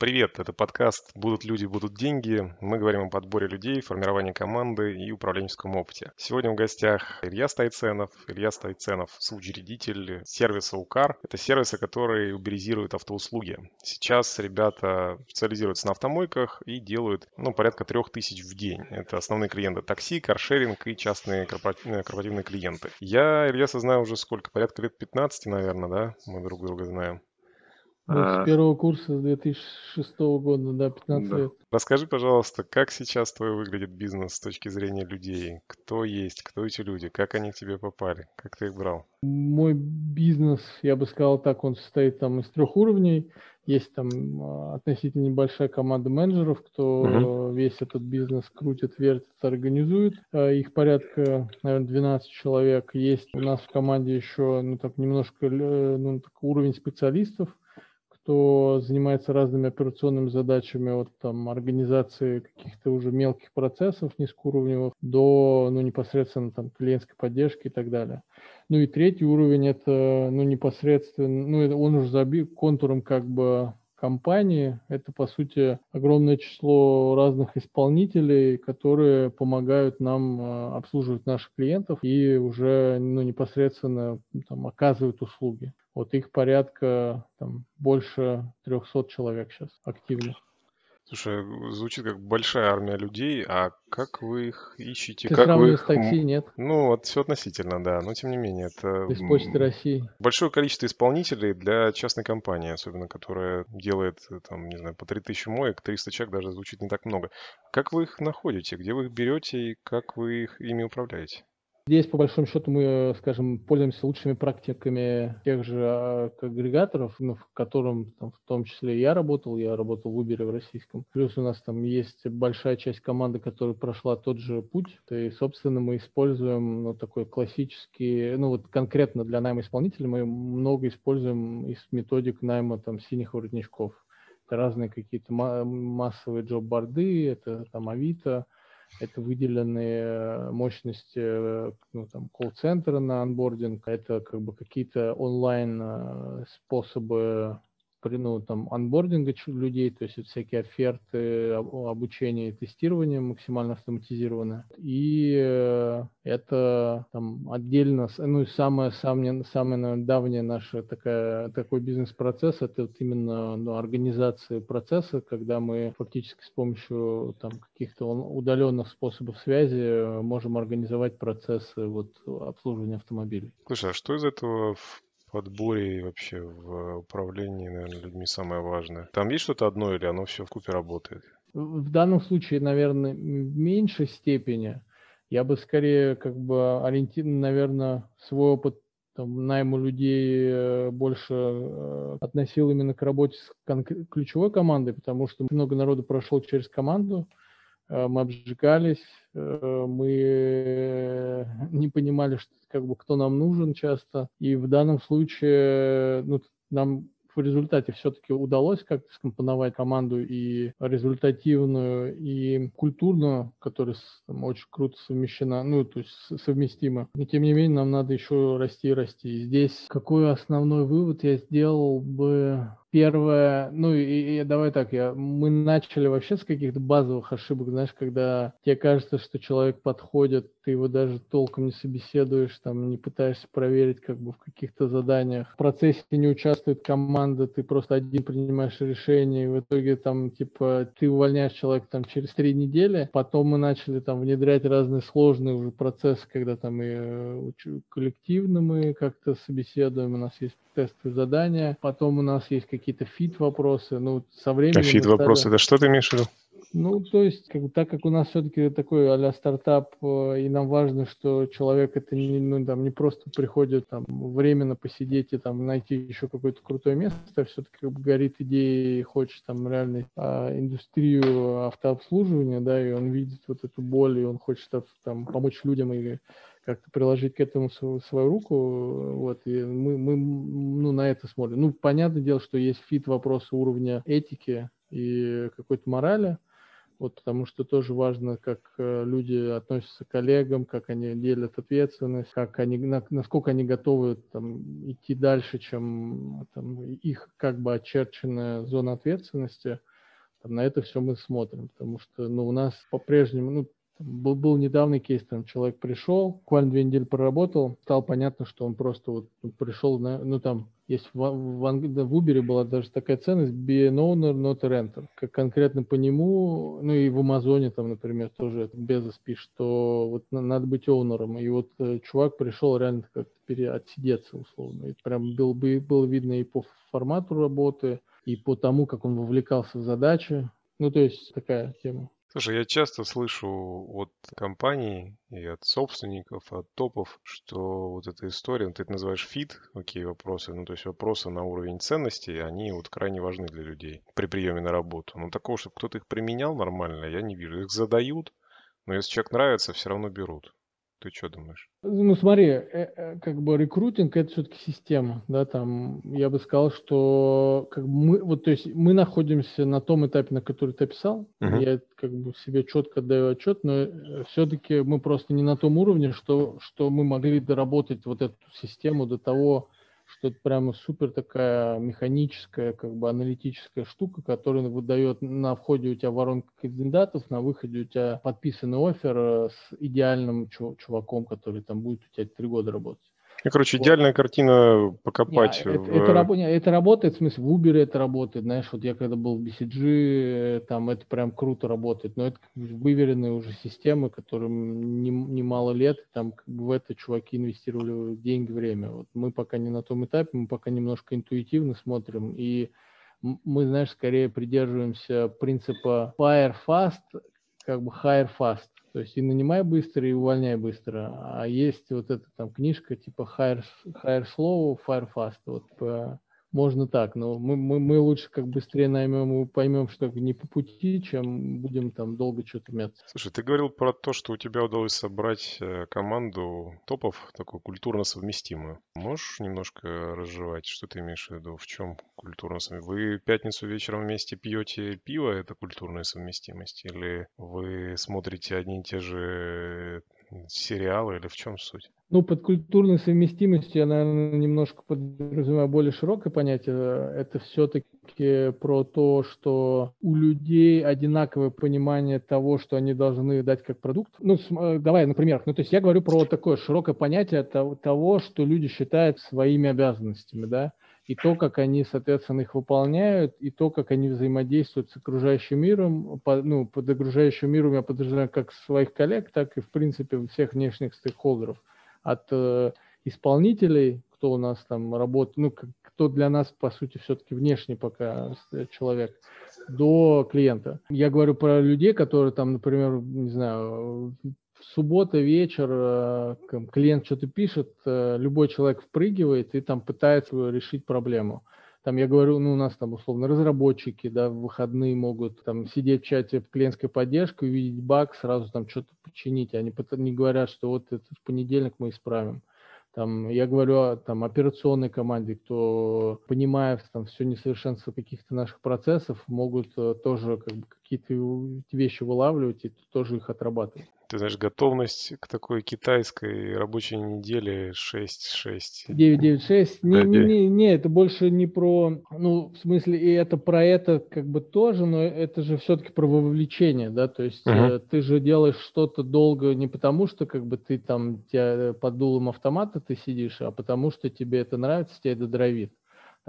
Привет, это подкаст «Будут люди, будут деньги». Мы говорим о подборе людей, формировании команды и управленческом опыте. Сегодня в гостях Илья Стайценов. Илья Стайценов – соучредитель сервиса УКАР. Это сервисы, которые уберизируют автоуслуги. Сейчас ребята специализируются на автомойках и делают ну, порядка трех тысяч в день. Это основные клиенты такси, каршеринг и частные корпоративные клиенты. Я Ильяса знаю уже сколько? Порядка лет 15, наверное, да? Мы друг друга знаем. С а. первого курса с 2006 года, да, 15 да. лет. Расскажи, пожалуйста, как сейчас твой выглядит бизнес с точки зрения людей? Кто есть, кто эти люди, как они к тебе попали, как ты их брал? Мой бизнес, я бы сказал так, он состоит там из трех уровней. Есть там а, относительно небольшая команда менеджеров, кто угу. весь этот бизнес крутит, вертит, организует. А, их порядка, наверное, 12 человек. Есть у нас в команде еще, ну так, немножко ну, так, уровень специалистов кто занимается разными операционными задачами от там, организации каких-то уже мелких процессов низкоуровневых до ну, непосредственно там, клиентской поддержки и так далее. Ну и третий уровень это ну, непосредственно, ну, он уже забит контуром как бы компании. Это, по сути, огромное число разных исполнителей, которые помогают нам э, обслуживать наших клиентов и уже ну, непосредственно там, оказывают услуги. Вот их порядка там, больше 300 человек сейчас активно. Слушай, звучит как большая армия людей, а как вы их ищете? Ты как вы их... с такси, нет? Ну, вот все относительно, да, но тем не менее, это... Из Почты России. Большое количество исполнителей для частной компании, особенно, которая делает, там, не знаю, по 3000 моек, 300 человек даже звучит не так много. Как вы их находите? Где вы их берете и как вы их ими управляете? Здесь, по большому счету, мы, скажем, пользуемся лучшими практиками тех же а, агрегаторов, ну, в котором там, в том числе я работал, я работал в Uber в российском. Плюс у нас там есть большая часть команды, которая прошла тот же путь. И, собственно, мы используем ну, такой классический, ну вот конкретно для найма исполнителя мы много используем из методик найма там синих воротничков. Это разные какие-то массовые джоб-борды, это там Авито, это выделенные мощности э, ну, там, колл-центра на анбординг, это как бы какие-то онлайн э, способы ну, там, анбординга людей, то есть всякие оферты, обучение и тестирование максимально автоматизированное. И э, это там отдельно, ну и самое, самое, самое наверное, давнее наше такая, такой бизнес-процесс, это вот именно ну, организация процесса, когда мы фактически с помощью там каких-то удаленных способов связи можем организовать процессы вот, обслуживания автомобилей. Слушай, а что из этого подборе и вообще в управлении, наверное, людьми самое важное. Там есть что-то одно или оно все в купе работает? В данном случае, наверное, в меньшей степени. Я бы скорее как бы ориентирован, наверное, свой опыт там, найму людей э, больше э, относил именно к работе с ключевой командой, потому что много народу прошло через команду, мы обжигались, э, мы не понимали, что, как бы, кто нам нужен часто. И в данном случае ну, нам в результате все-таки удалось как-то скомпоновать команду и результативную, и культурную, которая там, очень круто совмещена, ну, то есть совместима. Но, тем не менее, нам надо еще расти и расти. И здесь какой основной вывод я сделал бы Первое, ну и, и давай так, я, мы начали вообще с каких-то базовых ошибок, знаешь, когда тебе кажется, что человек подходит, ты его даже толком не собеседуешь, там не пытаешься проверить как бы в каких-то заданиях. В процессе не участвует команда, ты просто один принимаешь решение, и в итоге там типа ты увольняешь человека там через три недели, потом мы начали там внедрять разные сложные уже процессы, когда там и э, коллективно мы как-то собеседуем, у нас есть тесты задания, потом у нас есть какие-то фит-вопросы, ну, со временем... А фит-вопросы, стали... это что ты имеешь в виду? Ну, то есть, как так как у нас все-таки такой а стартап, э, и нам важно, что человек это не, ну, там, не просто приходит там временно посидеть и там найти еще какое-то крутое место, а все-таки как бы, горит идеей хочет там реально а, индустрию автообслуживания, да, и он видит вот эту боль, и он хочет там помочь людям и как-то приложить к этому свою, свою руку, вот, и мы, мы ну, на это смотрим. Ну, понятное дело, что есть фит вопросы уровня этики и какой-то морали, вот, потому что тоже важно, как э, люди относятся к коллегам, как они делят ответственность, как они, насколько они готовы там, идти дальше, чем там, их как бы очерченная зона ответственности – Там, на это все мы смотрим, потому что ну, у нас по-прежнему, ну, был, был недавний кейс, там человек пришел, буквально две недели проработал, стало понятно, что он просто вот ну, пришел, на, ну там есть в, в, в Uber была даже такая ценность be an owner, not a renter. Как конкретно по нему, ну и в Амазоне там, например, тоже это Безос пишет, что вот надо быть оунером. И вот э, чувак пришел реально как-то отсидеться условно. И прям был, было видно и по формату работы, и по тому, как он вовлекался в задачи. Ну, то есть такая тема. Слушай, я часто слышу от компаний и от собственников, от топов, что вот эта история, ну, ты это называешь fit, окей, вопросы, ну то есть вопросы на уровень ценностей, они вот крайне важны для людей при приеме на работу. Но такого, чтобы кто-то их применял нормально, я не вижу. Их задают, но если человек нравится, все равно берут. Ты что думаешь? Ну, смотри, э, э, как бы рекрутинг это все-таки система, да, там, я бы сказал, что как бы мы, вот, то есть мы находимся на том этапе, на который ты описал, uh-huh. я как бы себе четко даю отчет, но э, все-таки мы просто не на том уровне, что, что мы могли доработать вот эту систему до того, что это прямо супер такая механическая, как бы аналитическая штука, которая выдает на входе у тебя воронка кандидатов, на выходе у тебя подписанный офер э, с идеальным чуваком, который там будет у тебя три года работать. Ну, короче, вот. идеальная картина покопать. Не, в... это, это, это работает, в смысле, в Uber это работает, знаешь, вот я когда был в BCG, там это прям круто работает, но это выверенные уже системы, которым немало не лет, там как бы в это чуваки инвестировали деньги, время. Вот мы пока не на том этапе, мы пока немножко интуитивно смотрим, и мы, знаешь, скорее придерживаемся принципа fire fast, как бы hire fast. То есть и нанимай быстро, и увольняй быстро. А есть вот эта там книжка типа hire, hire slow, fire fast. Вот по, можно так, но мы, мы, мы лучше как быстрее наймем и поймем, что не по пути, чем будем там долго что-то мяться. Слушай, ты говорил про то, что у тебя удалось собрать э, команду топов, такую культурно совместимую. Можешь немножко разжевать, что ты имеешь в виду, в чем культурно совместимость? Вы пятницу вечером вместе пьете пиво, это культурная совместимость? Или вы смотрите одни и те же сериалы или в чем суть? Ну, под культурной совместимостью я, наверное, немножко подразумеваю более широкое понятие. Это все-таки про то, что у людей одинаковое понимание того, что они должны дать как продукт. Ну, э, давай, например, ну, то есть я говорю про такое широкое понятие того, что люди считают своими обязанностями, да и то, как они, соответственно, их выполняют, и то, как они взаимодействуют с окружающим миром. По, ну, под окружающим миром я подразумеваю как своих коллег, так и, в принципе, всех внешних стейкхолдеров. От э, исполнителей, кто у нас там работает, ну, кто для нас, по сути, все-таки внешний пока человек, до клиента. Я говорю про людей, которые там, например, не знаю, суббота вечер, э, клиент что-то пишет, э, любой человек впрыгивает и там пытается решить проблему. Там я говорю, ну у нас там условно разработчики, да, в выходные могут там сидеть в чате клиентской поддержки, увидеть баг, сразу там что-то починить. Они не говорят, что вот этот понедельник мы исправим. Там, я говорю о там, операционной команде, кто, понимая там, все несовершенство каких-то наших процессов, могут э, тоже как бы, какие-то вещи вылавливать и тоже их отрабатывать ты знаешь, готовность к такой китайской рабочей неделе 6-6. 9-9-6. Не, не, не, не, это больше не про, ну, в смысле, и это про это как бы тоже, но это же все-таки про вовлечение, да, то есть uh-huh. ты же делаешь что-то долго не потому, что как бы ты там тебя под дулом автомата ты сидишь, а потому что тебе это нравится, тебе это дровит.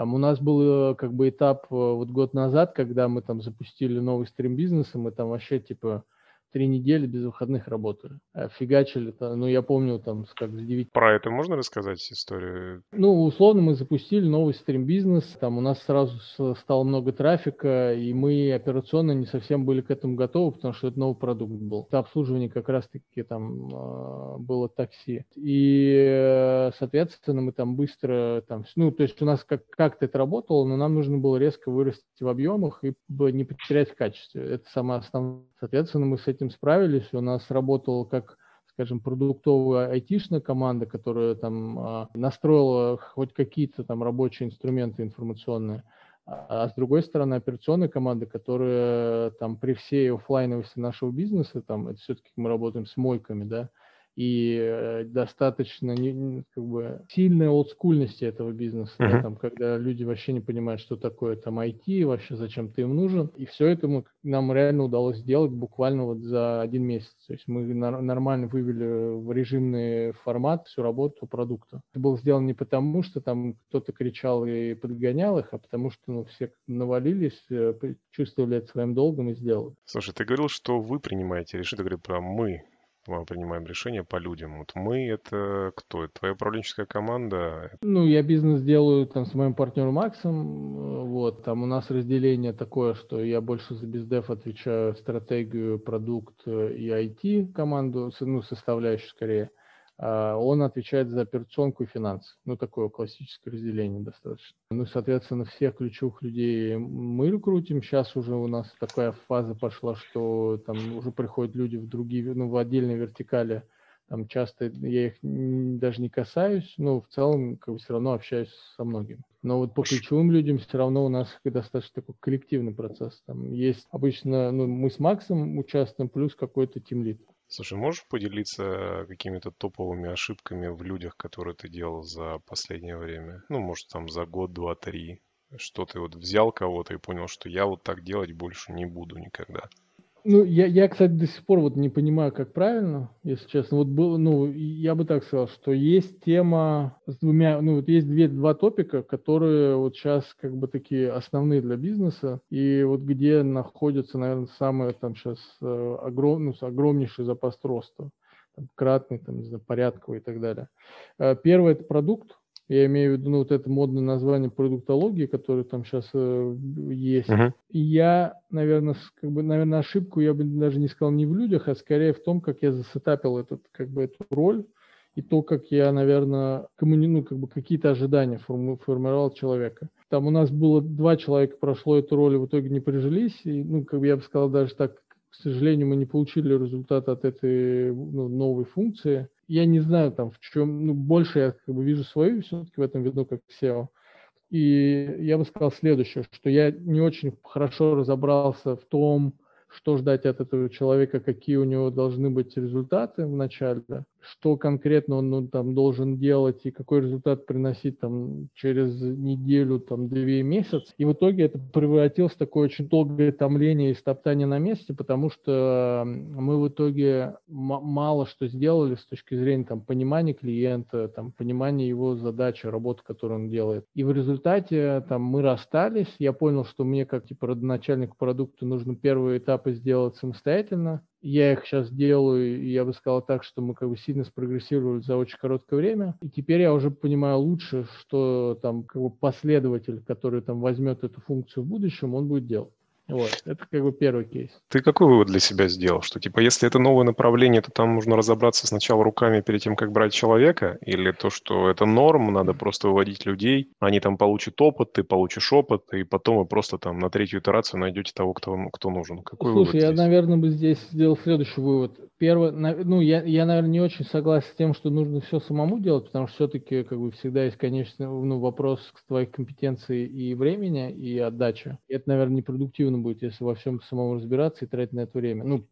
Там у нас был э, как бы этап э, вот год назад, когда мы там запустили новый стрим бизнеса, мы там вообще типа три недели без выходных работали. А фигачили, ну, я помню, там, как с 9... Про это можно рассказать историю? Ну, условно, мы запустили новый стрим-бизнес, там у нас сразу стало много трафика, и мы операционно не совсем были к этому готовы, потому что это новый продукт был. Это обслуживание как раз-таки там а, было такси. И, соответственно, мы там быстро, там, ну, то есть у нас как- как-то это работало, но нам нужно было резко вырасти в объемах и не потерять в качестве. Это самое основное. Соответственно, мы с этим этим справились. У нас работала как скажем, продуктовая айтишная команда, которая там а, настроила хоть какие-то там рабочие инструменты информационные, а, а с другой стороны операционная команда, которая там при всей офлайновости нашего бизнеса, там это все-таки мы работаем с мойками, да, и э, достаточно как бы сильной олдскульности этого бизнеса, uh-huh. да, там, когда люди вообще не понимают, что такое там IT, вообще зачем ты им нужен. И все это мы, нам реально удалось сделать буквально вот за один месяц. То есть мы на, нормально вывели в режимный формат всю работу продукта. Это было сделано не потому, что там кто-то кричал и подгонял их, а потому что ну, все навалились, э, чувствовали это своим долгом и сделали. Слушай, ты говорил, что вы принимаете решение, ты говорил про мы принимаем решения по людям. Вот мы это кто? Это твоя управленческая команда? Ну, я бизнес делаю там с моим партнером Максом. Вот, там у нас разделение такое, что я больше за бездев отвечаю стратегию, продукт и IT команду, ну, составляющую скорее. А, он отвечает за операционку и финансы. Ну, такое классическое разделение достаточно. Ну, соответственно, всех ключевых людей мы рекрутим. Сейчас уже у нас такая фаза пошла, что там уже приходят люди в другие, ну, в отдельной вертикали. Там часто я их даже не касаюсь, но в целом как бы все равно общаюсь со многими. Но вот по ключевым людям все равно у нас достаточно такой коллективный процесс. Там есть обычно, ну, мы с Максом участвуем, плюс какой-то тимлит. Слушай, можешь поделиться какими-то топовыми ошибками в людях, которые ты делал за последнее время? Ну, может, там за год, два, три. Что ты вот взял кого-то и понял, что я вот так делать больше не буду никогда. Ну, я, я, кстати, до сих пор вот не понимаю, как правильно, если честно. Вот был, ну, я бы так сказал, что есть тема с двумя, ну, вот есть две, два топика, которые вот сейчас как бы такие основные для бизнеса, и вот где находится, наверное, самый там сейчас э, огром, ну, огромнейший запас роста, там, кратный, там, не знаю, порядковый и так далее. Э, первый – это продукт, я имею в виду ну, вот это модное название продуктологии, которое там сейчас э, есть. Uh-huh. И я, наверное, как бы, наверное, ошибку я бы даже не сказал не в людях, а скорее в том, как я засетапил этот, как бы, эту роль и то, как я, наверное, коммуни... ну, как бы какие-то ожидания форму... формировал человека. Там у нас было два человека прошло эту роль, и в итоге не прижились. И, ну, как бы я бы сказал, даже так, к сожалению, мы не получили результата от этой ну, новой функции я не знаю там в чем, ну, больше я как бы вижу свою все-таки в этом виду как SEO. И я бы сказал следующее, что я не очень хорошо разобрался в том, что ждать от этого человека, какие у него должны быть результаты в начале, что конкретно он ну, там должен делать и какой результат приносить там через неделю, там две месяца. И в итоге это превратилось в такое очень долгое томление и стоптание на месте, потому что мы в итоге мало что сделали с точки зрения там понимания клиента, там понимания его задачи, работы, которую он делает. И в результате там мы расстались, я понял, что мне как типа родоначальнику продукта нужно первые этапы сделать самостоятельно, я их сейчас делаю, я бы сказал так, что мы как бы сильно спрогрессировали за очень короткое время. И теперь я уже понимаю лучше, что там как бы последователь, который там возьмет эту функцию в будущем, он будет делать. Вот, это как бы первый кейс. Ты какой вывод для себя сделал? Что типа, если это новое направление, то там нужно разобраться сначала руками перед тем, как брать человека? Или то, что это норм, надо просто выводить людей, они там получат опыт, ты получишь опыт, и потом вы просто там на третью итерацию найдете того, кто, кто нужен? Какой Слушай, я, здесь? наверное, бы здесь сделал следующий вывод. Первый, ну, я, я, наверное, не очень согласен с тем, что нужно все самому делать, потому что все-таки как бы всегда есть, конечно, ну, вопрос к твоих компетенций и времени, и отдачи. Это, наверное, непродуктивно будет, если во всем самому разбираться и тратить на это время. Ну,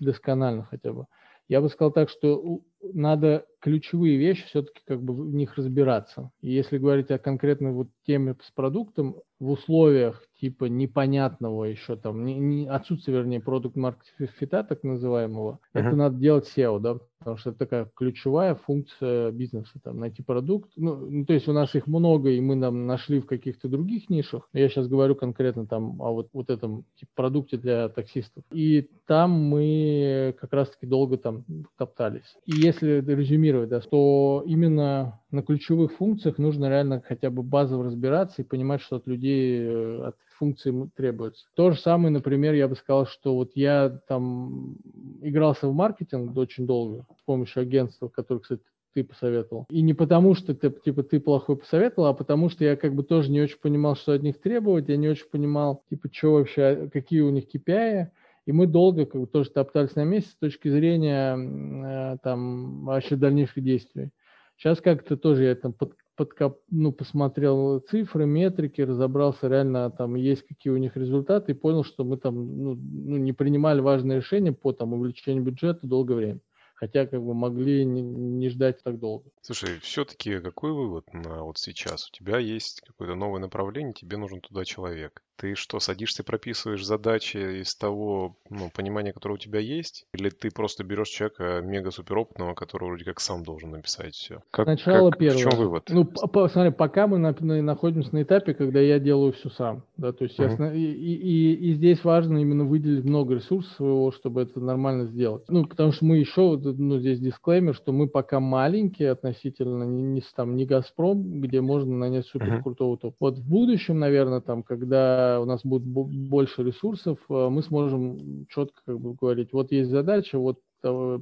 досконально хотя бы. Я бы сказал так, что надо ключевые вещи все-таки как бы в них разбираться. И если говорить о конкретной вот теме с продуктом, в условиях типа непонятного еще там, не, не, отсутствия, вернее, продукт маркет фита так называемого, uh-huh. это надо делать SEO, да, потому что это такая ключевая функция бизнеса, там, найти продукт. Ну, ну, то есть у нас их много, и мы там нашли в каких-то других нишах. Я сейчас говорю конкретно там о вот, вот этом типа, продукте для таксистов. И там мы как раз-таки долго там топтались. И если резюмировать, да, то именно на ключевых функциях нужно реально хотя бы базово разбираться и понимать, что от людей, э, от функций требуется. То же самое, например, я бы сказал, что вот я там игрался в маркетинг очень долго с помощью агентства, которое, кстати, ты посоветовал. И не потому, что ты, типа, ты плохой посоветовал, а потому что я как бы тоже не очень понимал, что от них требовать, я не очень понимал, типа, что вообще, какие у них KPI, и мы долго как бы тоже топтались на месте с точки зрения э, там вообще дальнейших действий. Сейчас как-то тоже я там под, подкоп, ну, посмотрел цифры, метрики, разобрался реально там есть какие у них результаты и понял, что мы там ну, ну, не принимали важные решения по там увеличению бюджета долгое время. хотя как бы могли не, не ждать так долго. Слушай, все-таки какой вывод на вот сейчас? У тебя есть какое-то новое направление, тебе нужен туда человек. Ты что, садишься прописываешь задачи из того ну, понимания, которое у тебя есть? Или ты просто берешь человека мега-суперопытного, который вроде как сам должен написать все? Как, Сначала как, первое. В чем вывод? Ну, по, смотри, пока мы на, на, находимся на этапе, когда я делаю все сам. Да, то есть uh-huh. я, и, и, и здесь важно именно выделить много ресурсов своего, чтобы это нормально сделать. Ну, потому что мы еще, ну, здесь дисклеймер, что мы пока маленькие относительно, не, не, там, не Газпром, где можно нанять супер крутого топ. Вот в будущем, наверное, там, когда у нас будет больше ресурсов, э, мы сможем четко как бы говорить, вот есть задача, вот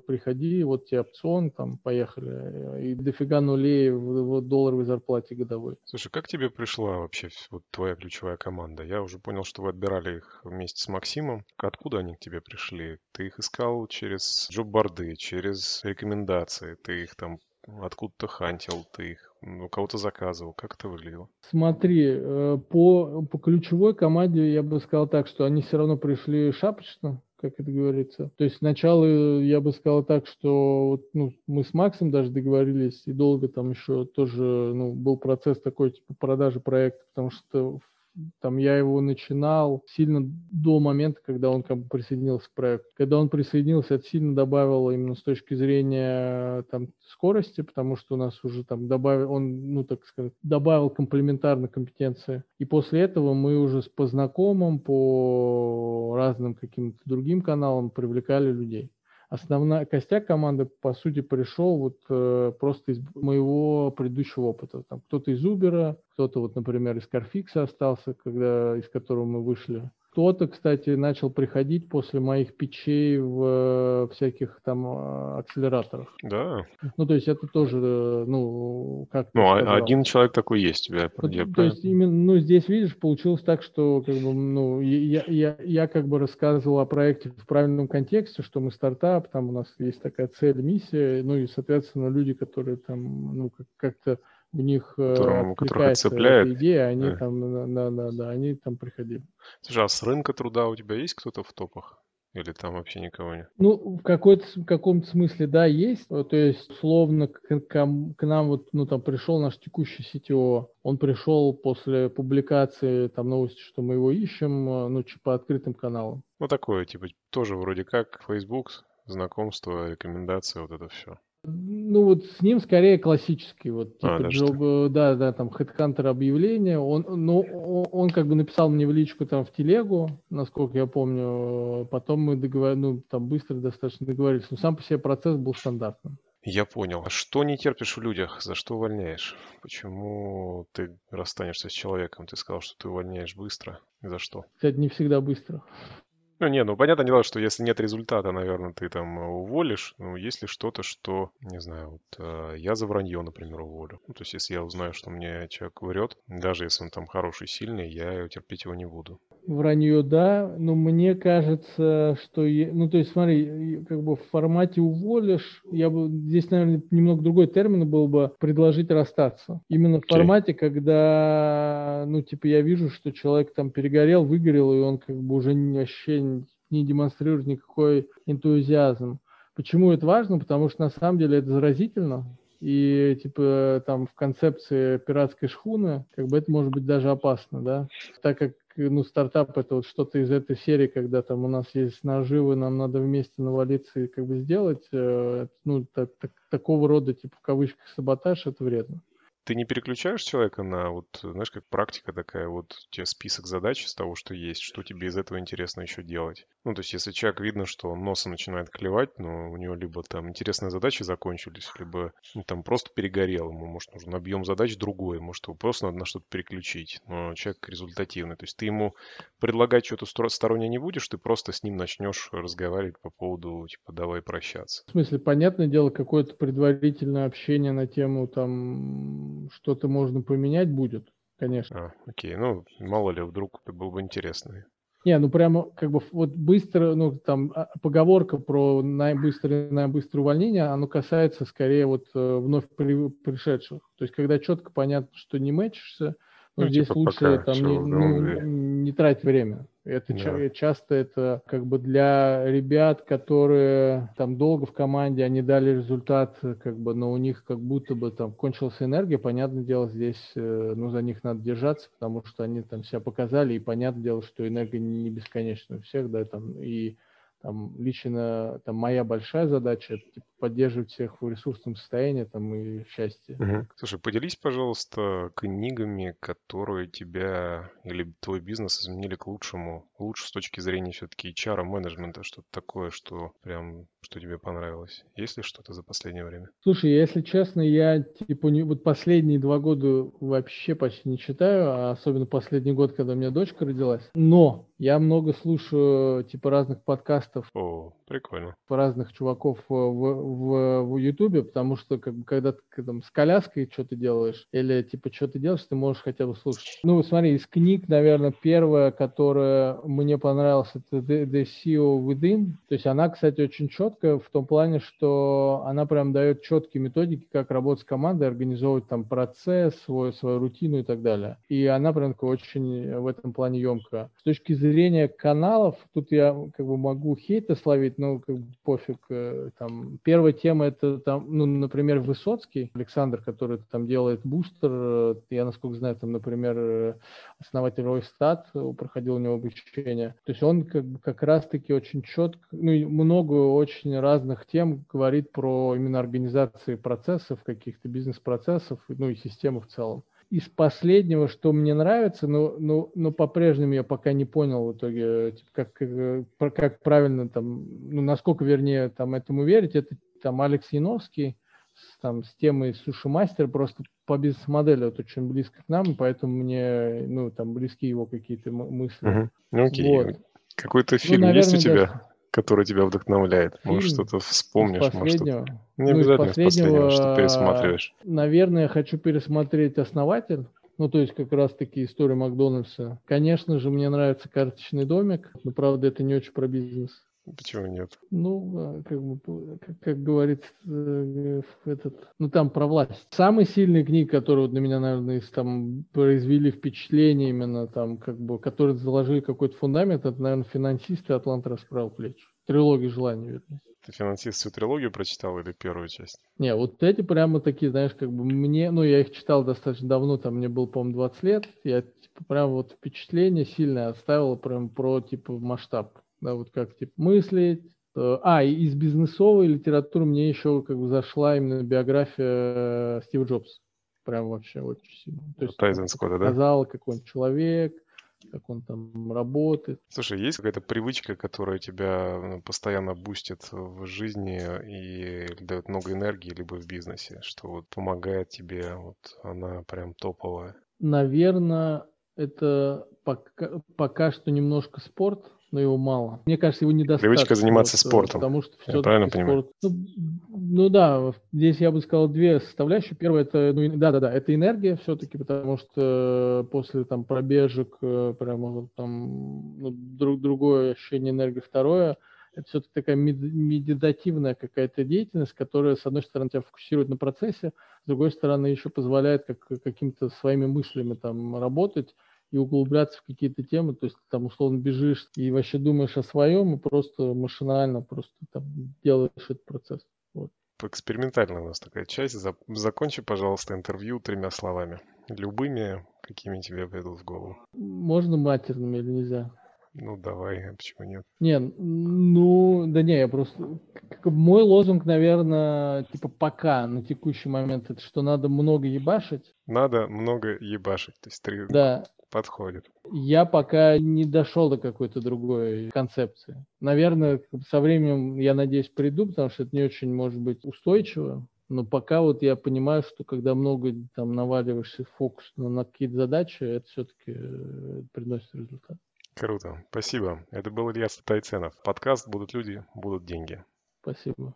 приходи, вот тебе опцион, там, поехали. И дофига нулей в, в долларовой зарплате годовой. Слушай, как тебе пришла вообще вот твоя ключевая команда? Я уже понял, что вы отбирали их вместе с Максимом. Откуда они к тебе пришли? Ты их искал через джоб-борды, через рекомендации, ты их там откуда-то хантил, ты их у кого-то заказывал. Как это выглядело? Смотри, э, по, по ключевой команде я бы сказал так, что они все равно пришли шапочно, как это говорится. То есть сначала я бы сказал так, что ну, мы с Максом даже договорились, и долго там еще тоже ну, был процесс такой типа продажи проекта, потому что там я его начинал сильно до момента, когда он как бы присоединился к проекту. Когда он присоединился, это сильно добавило именно с точки зрения там скорости, потому что у нас уже там добавил, он, ну так сказать, добавил комплементарно компетенции. И после этого мы уже по знакомым, по разным каким-то другим каналам привлекали людей основная костяк команды, по сути, пришел вот э, просто из моего предыдущего опыта. Там кто-то из Uber, кто-то вот, например, из Carfix остался, когда, из которого мы вышли. Кто-то, кстати, начал приходить после моих печей в э, всяких там э, акселераторах. Да. Ну, то есть это тоже, э, ну, как Ну, а один человек такой есть у тебя. Вот, я то есть именно, ну, здесь, видишь, получилось так, что, как бы, ну, я, я, я как бы рассказывал о проекте в правильном контексте, что мы стартап, там у нас есть такая цель, миссия, ну, и, соответственно, люди, которые там, ну, как-то в них которым, которых цепляет. идея, они да. там, да, да, да, они там приходили. Слушай, а с рынка труда у тебя есть кто-то в топах? Или там вообще никого нет? Ну, в какой-то в каком-то смысле, да, есть. То есть, словно к, к, к нам вот, ну, там пришел наш текущий CTO. Он пришел после публикации там новости, что мы его ищем, ну, типа, по открытым каналам. Ну, такое, типа, тоже вроде как Facebook, знакомство, рекомендации, вот это все. Ну вот с ним скорее классический, вот а, типа а, Джоб, да, да, там Headhunter объявление. Он, ну, он как бы написал мне в личку там в телегу, насколько я помню. Потом мы договор, ну там быстро достаточно договорились. Но сам по себе процесс был стандартным. Я понял. А что не терпишь в людях? За что увольняешь? Почему ты расстанешься с человеком? Ты сказал, что ты увольняешь быстро. За что? Кстати, не всегда быстро. Ну, не, ну, понятное дело, что если нет результата, наверное, ты там э, уволишь. Ну, если что-то, что, не знаю, вот э, я за вранье, например, уволю. Ну, то есть, если я узнаю, что мне человек врет, даже если он там хороший, сильный, я терпеть его не буду. Вранье, да, но мне кажется, что, ну, то есть, смотри, как бы в формате уволишь, я бы, здесь, наверное, немного другой термин был бы предложить расстаться. Именно в okay. формате, когда, ну, типа, я вижу, что человек там перегорел, выгорел, и он как бы уже вообще не демонстрирует никакой энтузиазм. Почему это важно? Потому что на самом деле это заразительно. И типа там в концепции пиратской шхуны, как бы это может быть даже опасно, да, так как ну, стартап это вот что-то из этой серии, когда там у нас есть наживы, нам надо вместе навалиться и как бы сделать, э, ну, так, так, такого рода, типа, в кавычках, саботаж, это вредно ты не переключаешь человека на вот, знаешь, как практика такая, вот у тебя список задач из того, что есть, что тебе из этого интересно еще делать. Ну, то есть, если человек видно, что он носом начинает клевать, но у него либо там интересные задачи закончились, либо ну, там просто перегорел, ему, может, нужен объем задач другой, может, его просто надо на что-то переключить, но человек результативный. То есть, ты ему предлагать что-то стороннее не будешь, ты просто с ним начнешь разговаривать по поводу, типа, давай прощаться. В смысле, понятное дело, какое-то предварительное общение на тему там что-то можно поменять будет, конечно. А, окей, ну, мало ли, вдруг это было бы интересно. Не, ну прямо как бы вот быстро, ну там а, поговорка про наибыстрое, наибыстрое увольнение, оно касается скорее вот э, вновь при, пришедших. То есть когда четко понятно, что не мэчишься, ну, ну здесь типа лучше там не, ну, не трать время. Это да. часто это как бы для ребят, которые там долго в команде, они дали результат, как бы, но у них как будто бы там кончилась энергия. Понятное дело, здесь э, ну за них надо держаться, потому что они там себя показали, и понятное дело, что энергия не бесконечна у всех, да, там и там, лично там, моя большая задача – типа, поддерживать всех в ресурсном состоянии там, и счастье. Угу. Слушай, поделись, пожалуйста, книгами, которые тебя или твой бизнес изменили к лучшему. Лучше с точки зрения все-таки HR, менеджмента, что-то такое, что прям, что тебе понравилось. Есть ли что-то за последнее время? Слушай, если честно, я типа не, вот последние два года вообще почти не читаю, а особенно последний год, когда у меня дочка родилась. Но я много слушаю типа разных подкастов. О, прикольно. Разных чуваков в, в, в Ютубе, потому что как когда ты там с коляской что-то делаешь, или типа что ты делаешь, ты можешь хотя бы слушать. Ну, смотри, из книг, наверное, первая, которая мне понравилась, это The, The CEO Within. То есть она, кстати, очень четкая в том плане, что она прям дает четкие методики, как работать с командой, организовывать там процесс, свой, свою рутину и так далее. И она прям очень в этом плане емкая. С точки зрения каналов, тут я как бы могу хейта словить, но как бы пофиг. Э, там, первая тема это, там, ну, например, Высоцкий, Александр, который там делает бустер. Э, я, насколько знаю, там, например, э, основатель Ройстат, проходил у него обучение. То есть он как, как раз-таки очень четко, ну, много очень разных тем говорит про именно организации процессов, каких-то бизнес-процессов, ну и системы в целом из последнего, что мне нравится, но, но, но по-прежнему я пока не понял в итоге, типа, как, э, как правильно там, ну, насколько, вернее, там этому верить, это там Алекс Яновский, с, там, с темой Суши Мастер, просто по бизнес-модели вот очень близко к нам, поэтому мне, ну, там, близки его какие-то мысли. Угу. Ну, окей. Вот. Какой-то ну, фильм ну, наверное, есть у тебя? Да который тебя вдохновляет? Фильм Может, что-то вспомнишь? Может, что-то... Не ну, обязательно из последнего, что пересматриваешь. Наверное, я хочу пересмотреть «Основатель». Ну, то есть как раз-таки история Макдональдса. Конечно же, мне нравится «Карточный домик», но, правда, это не очень про бизнес. Почему нет? Ну, а, как бы, как, как говорит э, этот, ну там про власть. Самый сильный книг, которые вот на меня, наверное, из, там произвели впечатление именно там, как бы, которые заложили какой-то фундамент, это, наверное, финансисты Атлант расправил плечи. Трилогия желаний, вернее. Ты финансист всю трилогию прочитал или первую часть? Не, вот эти прямо такие, знаешь, как бы мне, ну, я их читал достаточно давно, там мне было, по-моему, 20 лет, я, типа, прям вот впечатление сильное оставило прям про, типа, масштаб да, вот как типа мыслить. А, и из бизнесовой литературы мне еще как бы зашла именно биография э, Стива Джобса. Прям вообще очень сильно. То есть Тайзен Скотта, да? Сказал, какой он человек, как он там работает. Слушай, есть какая-то привычка, которая тебя ну, постоянно бустит в жизни и дает много энергии, либо в бизнесе, что вот помогает тебе, вот она прям топовая? Наверное, это пока, пока что немножко спорт, но его мало. Мне кажется, его недостаточно. Привычка заниматься вот, спортом. Потому что я правильно спорт... понимаю? Ну, ну да, здесь я бы сказал две составляющие. Первое это, ну да, да, да, это энергия все-таки, потому что после там пробежек э, прямо там ну, друг, другое ощущение энергии. Второе это все-таки такая медитативная какая-то деятельность, которая, с одной стороны, тебя фокусирует на процессе, с другой стороны, еще позволяет как, какими-то своими мыслями там работать и углубляться в какие-то темы, то есть там условно бежишь и вообще думаешь о своем, и просто машинально просто там делаешь этот процесс. Вот. Экспериментальная у нас такая часть. Закончи, пожалуйста, интервью тремя словами. Любыми, какими тебе придут в голову. Можно матерными или нельзя? Ну, давай, а почему нет? Не, ну, да не, я просто... Мой лозунг, наверное, типа пока, на текущий момент, это что надо много ебашить. Надо много ебашить, то есть три... Да, подходит. Я пока не дошел до какой-то другой концепции. Наверное, со временем, я надеюсь, приду, потому что это не очень может быть устойчиво. Но пока вот я понимаю, что когда много там наваливаешься фокус на, на какие-то задачи, это все-таки э, приносит результат. Круто. Спасибо. Это был Илья Тайценов. Подкаст «Будут люди, будут деньги». Спасибо.